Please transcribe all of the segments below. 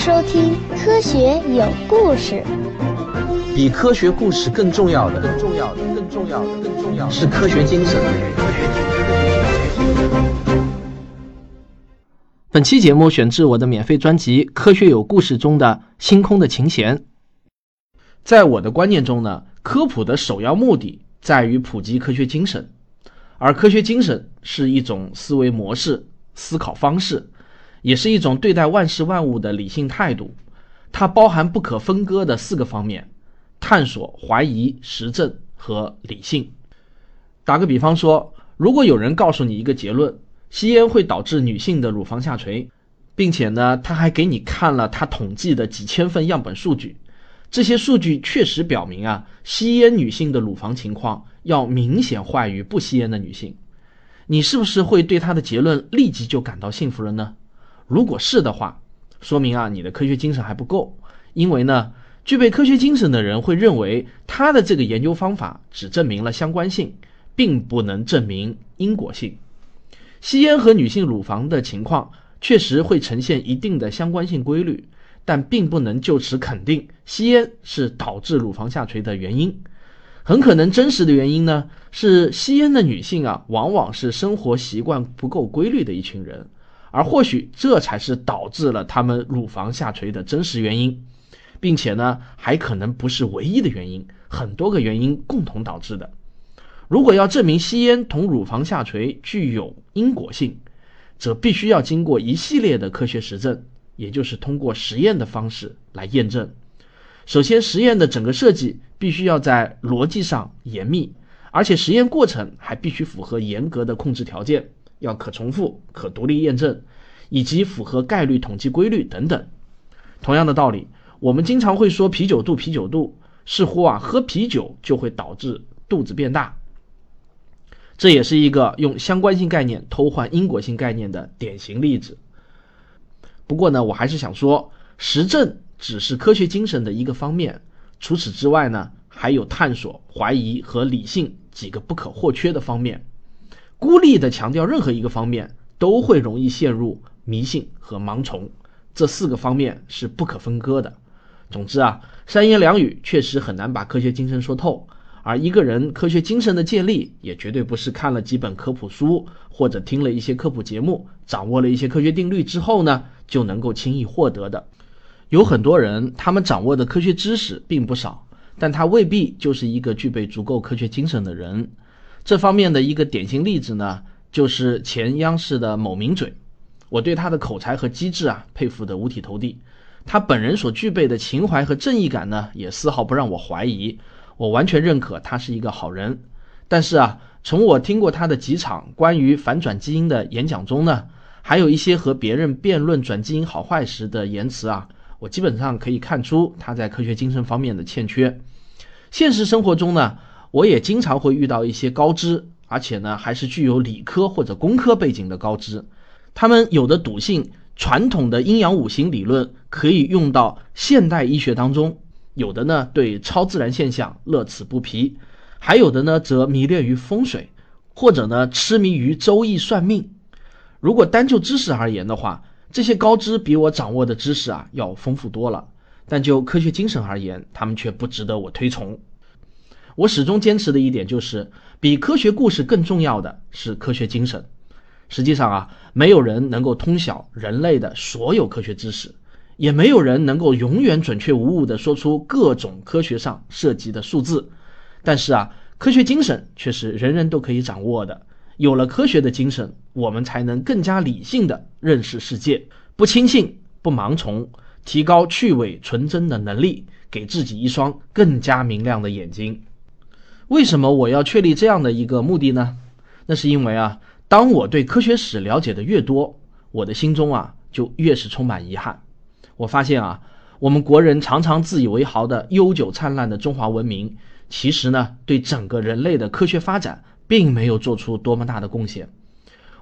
收听《科学有故事》。比科学故事更重要的，更重要的，更重要的，更重要的是科学精神。本期节目选自我的免费专辑《科学有故事》中的《星空的琴弦》。在我的观念中呢，科普的首要目的在于普及科学精神，而科学精神是一种思维模式、思考方式。也是一种对待万事万物的理性态度，它包含不可分割的四个方面：探索、怀疑、实证和理性。打个比方说，如果有人告诉你一个结论，吸烟会导致女性的乳房下垂，并且呢，他还给你看了他统计的几千份样本数据，这些数据确实表明啊，吸烟女性的乳房情况要明显坏于不吸烟的女性，你是不是会对他的结论立即就感到信服了呢？如果是的话，说明啊你的科学精神还不够。因为呢，具备科学精神的人会认为他的这个研究方法只证明了相关性，并不能证明因果性。吸烟和女性乳房的情况确实会呈现一定的相关性规律，但并不能就此肯定吸烟是导致乳房下垂的原因。很可能真实的原因呢是吸烟的女性啊，往往是生活习惯不够规律的一群人。而或许这才是导致了他们乳房下垂的真实原因，并且呢，还可能不是唯一的原因，很多个原因共同导致的。如果要证明吸烟同乳房下垂具有因果性，则必须要经过一系列的科学实证，也就是通过实验的方式来验证。首先，实验的整个设计必须要在逻辑上严密，而且实验过程还必须符合严格的控制条件。要可重复、可独立验证，以及符合概率统计规律等等。同样的道理，我们经常会说啤酒肚，啤酒肚，似乎啊喝啤酒就会导致肚子变大。这也是一个用相关性概念偷换因果性概念的典型例子。不过呢，我还是想说，实证只是科学精神的一个方面，除此之外呢，还有探索、怀疑和理性几个不可或缺的方面。孤立的强调任何一个方面，都会容易陷入迷信和盲从。这四个方面是不可分割的。总之啊，三言两语确实很难把科学精神说透。而一个人科学精神的建立，也绝对不是看了几本科普书或者听了一些科普节目，掌握了一些科学定律之后呢，就能够轻易获得的。有很多人，他们掌握的科学知识并不少，但他未必就是一个具备足够科学精神的人。这方面的一个典型例子呢，就是前央视的某名嘴，我对他的口才和机智啊佩服得五体投地。他本人所具备的情怀和正义感呢，也丝毫不让我怀疑，我完全认可他是一个好人。但是啊，从我听过他的几场关于反转基因的演讲中呢，还有一些和别人辩论转基因好坏时的言辞啊，我基本上可以看出他在科学精神方面的欠缺。现实生活中呢。我也经常会遇到一些高知，而且呢还是具有理科或者工科背景的高知，他们有的笃信传统的阴阳五行理论可以用到现代医学当中，有的呢对超自然现象乐此不疲，还有的呢则迷恋于风水，或者呢痴迷于周易算命。如果单就知识而言的话，这些高知比我掌握的知识啊要丰富多了，但就科学精神而言，他们却不值得我推崇。我始终坚持的一点就是，比科学故事更重要的是科学精神。实际上啊，没有人能够通晓人类的所有科学知识，也没有人能够永远准确无误地说出各种科学上涉及的数字。但是啊，科学精神却是人人都可以掌握的。有了科学的精神，我们才能更加理性地认识世界，不轻信，不盲从，提高去伪存真的能力，给自己一双更加明亮的眼睛。为什么我要确立这样的一个目的呢？那是因为啊，当我对科学史了解的越多，我的心中啊就越是充满遗憾。我发现啊，我们国人常常自以为豪的悠久灿烂的中华文明，其实呢，对整个人类的科学发展并没有做出多么大的贡献。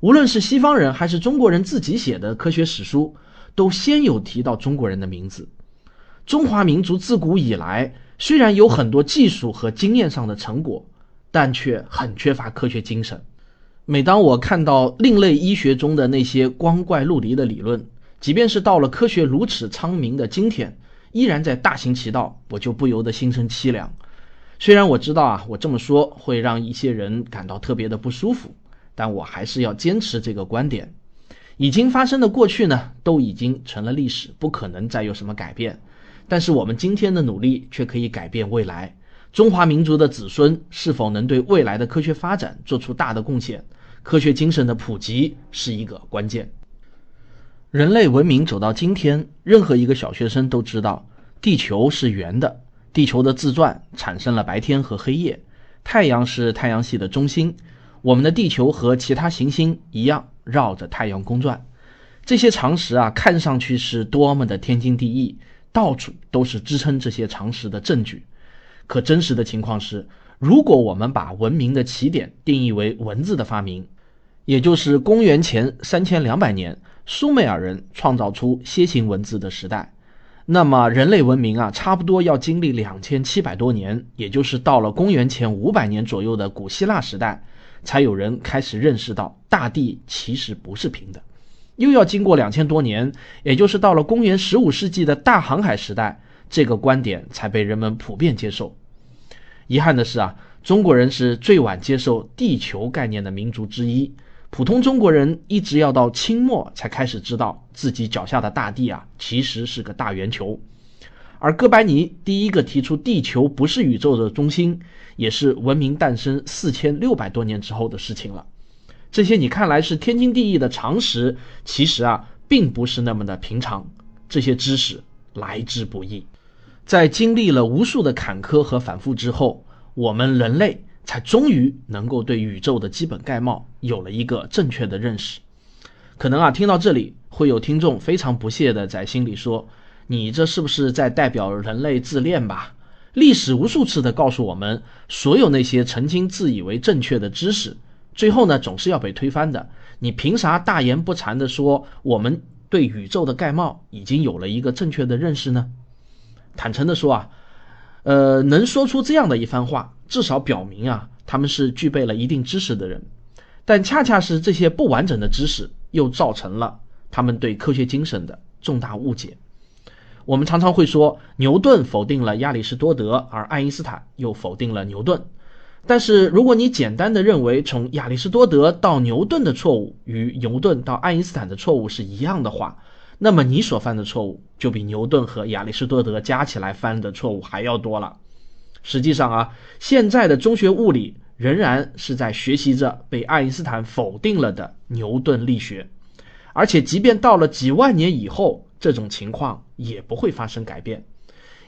无论是西方人还是中国人自己写的科学史书，都先有提到中国人的名字。中华民族自古以来。虽然有很多技术和经验上的成果，但却很缺乏科学精神。每当我看到另类医学中的那些光怪陆离的理论，即便是到了科学如此昌明的今天，依然在大行其道，我就不由得心生凄凉。虽然我知道啊，我这么说会让一些人感到特别的不舒服，但我还是要坚持这个观点。已经发生的过去呢，都已经成了历史，不可能再有什么改变。但是我们今天的努力却可以改变未来。中华民族的子孙是否能对未来的科学发展做出大的贡献？科学精神的普及是一个关键。人类文明走到今天，任何一个小学生都知道，地球是圆的。地球的自转产生了白天和黑夜，太阳是太阳系的中心，我们的地球和其他行星一样绕着太阳公转。这些常识啊，看上去是多么的天经地义，到处都是支撑这些常识的证据。可真实的情况是，如果我们把文明的起点定义为文字的发明，也就是公元前三千两百年，苏美尔人创造出楔形文字的时代。那么人类文明啊，差不多要经历两千七百多年，也就是到了公元前五百年左右的古希腊时代，才有人开始认识到大地其实不是平的。又要经过两千多年，也就是到了公元十五世纪的大航海时代，这个观点才被人们普遍接受。遗憾的是啊，中国人是最晚接受地球概念的民族之一。普通中国人一直要到清末才开始知道自己脚下的大地啊，其实是个大圆球。而哥白尼第一个提出地球不是宇宙的中心，也是文明诞生四千六百多年之后的事情了。这些你看来是天经地义的常识，其实啊，并不是那么的平常。这些知识来之不易，在经历了无数的坎坷和反复之后，我们人类。才终于能够对宇宙的基本概貌有了一个正确的认识。可能啊，听到这里会有听众非常不屑的在心里说：“你这是不是在代表人类自恋吧？”历史无数次的告诉我们，所有那些曾经自以为正确的知识，最后呢总是要被推翻的。你凭啥大言不惭的说我们对宇宙的概貌已经有了一个正确的认识呢？坦诚的说啊。呃，能说出这样的一番话，至少表明啊，他们是具备了一定知识的人。但恰恰是这些不完整的知识，又造成了他们对科学精神的重大误解。我们常常会说，牛顿否定了亚里士多德，而爱因斯坦又否定了牛顿。但是，如果你简单的认为从亚里士多德到牛顿的错误与牛顿到爱因斯坦的错误是一样的话，那么你所犯的错误就比牛顿和亚里士多德加起来犯的错误还要多了。实际上啊，现在的中学物理仍然是在学习着被爱因斯坦否定了的牛顿力学，而且即便到了几万年以后，这种情况也不会发生改变，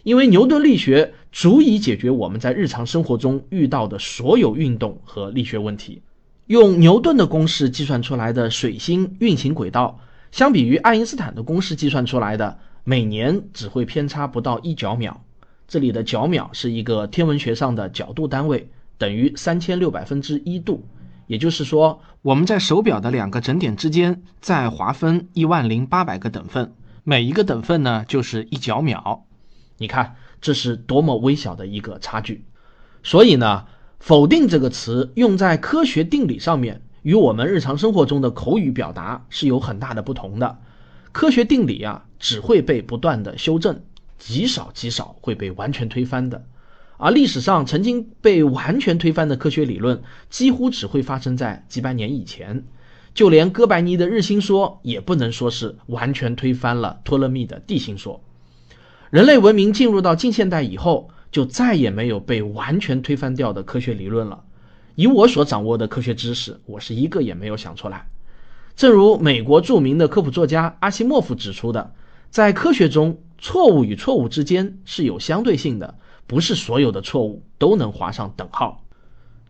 因为牛顿力学足以解决我们在日常生活中遇到的所有运动和力学问题。用牛顿的公式计算出来的水星运行轨道。相比于爱因斯坦的公式计算出来的，每年只会偏差不到一角秒。这里的角秒是一个天文学上的角度单位，等于三千六百分之一度。也就是说，我们在手表的两个整点之间再划分一万零八百个等份，每一个等份呢就是一角秒。你看，这是多么微小的一个差距。所以呢，否定这个词用在科学定理上面。与我们日常生活中的口语表达是有很大的不同的。科学定理啊，只会被不断的修正，极少极少会被完全推翻的。而历史上曾经被完全推翻的科学理论，几乎只会发生在几百年以前。就连哥白尼的日心说，也不能说是完全推翻了托勒密的地心说。人类文明进入到近现代以后，就再也没有被完全推翻掉的科学理论了。以我所掌握的科学知识，我是一个也没有想出来。正如美国著名的科普作家阿西莫夫指出的，在科学中，错误与错误之间是有相对性的，不是所有的错误都能划上等号。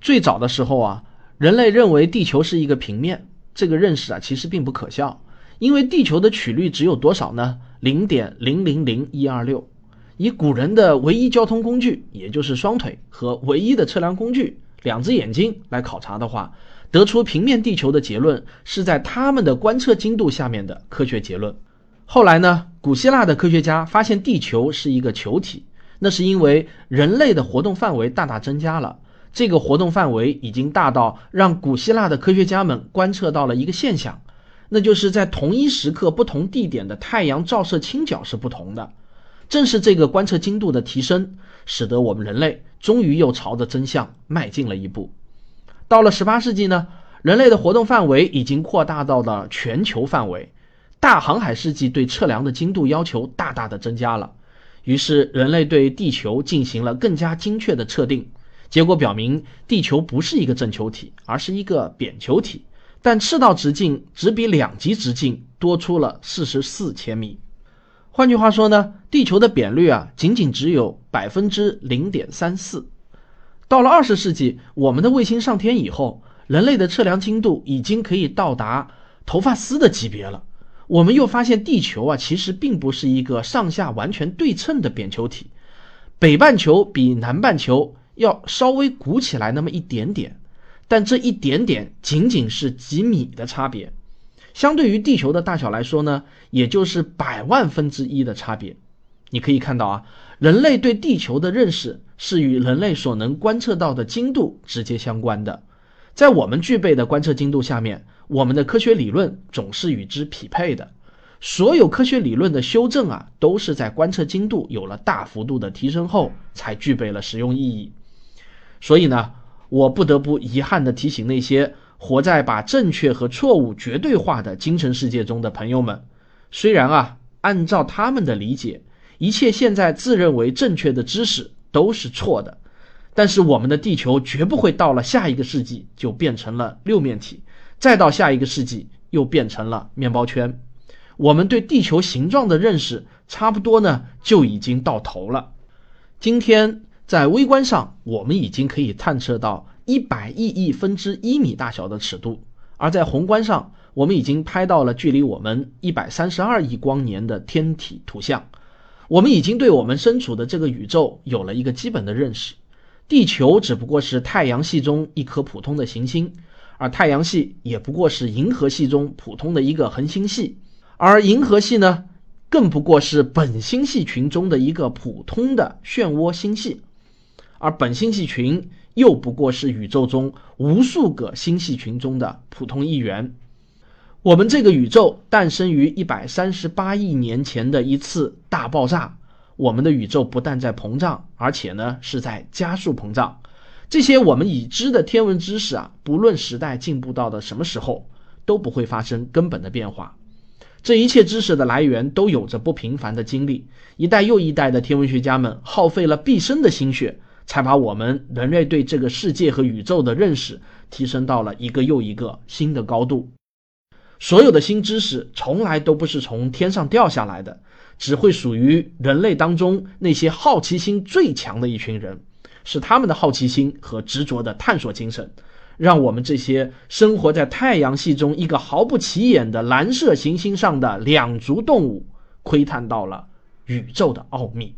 最早的时候啊，人类认为地球是一个平面，这个认识啊其实并不可笑，因为地球的曲率只有多少呢？零点零零零一二六。以古人的唯一交通工具，也就是双腿和唯一的测量工具。两只眼睛来考察的话，得出平面地球的结论是在他们的观测精度下面的科学结论。后来呢，古希腊的科学家发现地球是一个球体，那是因为人类的活动范围大大增加了。这个活动范围已经大到让古希腊的科学家们观测到了一个现象：那就是在同一时刻、不同地点的太阳照射倾角是不同的。正是这个观测精度的提升，使得我们人类终于又朝着真相迈进了一步。到了十八世纪呢，人类的活动范围已经扩大到了全球范围，大航海世纪对测量的精度要求大大的增加了。于是，人类对地球进行了更加精确的测定，结果表明，地球不是一个正球体，而是一个扁球体，但赤道直径只比两极直径多出了四十四千米。换句话说呢，地球的扁率啊，仅仅只有百分之零点三四。到了二十世纪，我们的卫星上天以后，人类的测量精度已经可以到达头发丝的级别了。我们又发现地球啊，其实并不是一个上下完全对称的扁球体，北半球比南半球要稍微鼓起来那么一点点，但这一点点仅仅是几米的差别。相对于地球的大小来说呢，也就是百万分之一的差别。你可以看到啊，人类对地球的认识是与人类所能观测到的精度直接相关的。在我们具备的观测精度下面，我们的科学理论总是与之匹配的。所有科学理论的修正啊，都是在观测精度有了大幅度的提升后才具备了实用意义。所以呢，我不得不遗憾地提醒那些。活在把正确和错误绝对化的精神世界中的朋友们，虽然啊，按照他们的理解，一切现在自认为正确的知识都是错的，但是我们的地球绝不会到了下一个世纪就变成了六面体，再到下一个世纪又变成了面包圈。我们对地球形状的认识差不多呢，就已经到头了。今天在微观上，我们已经可以探测到。一百亿亿分之一米大小的尺度，而在宏观上，我们已经拍到了距离我们一百三十二亿光年的天体图像。我们已经对我们身处的这个宇宙有了一个基本的认识。地球只不过是太阳系中一颗普通的行星，而太阳系也不过是银河系中普通的一个恒星系，而银河系呢，更不过是本星系群中的一个普通的漩涡星系，而本星系群。又不过是宇宙中无数个星系群中的普通一员。我们这个宇宙诞生于一百三十八亿年前的一次大爆炸。我们的宇宙不但在膨胀，而且呢是在加速膨胀。这些我们已知的天文知识啊，不论时代进步到的什么时候，都不会发生根本的变化。这一切知识的来源都有着不平凡的经历，一代又一代的天文学家们耗费了毕生的心血。才把我们人类对这个世界和宇宙的认识提升到了一个又一个新的高度。所有的新知识从来都不是从天上掉下来的，只会属于人类当中那些好奇心最强的一群人，是他们的好奇心和执着的探索精神，让我们这些生活在太阳系中一个毫不起眼的蓝色行星上的两足动物，窥探到了宇宙的奥秘。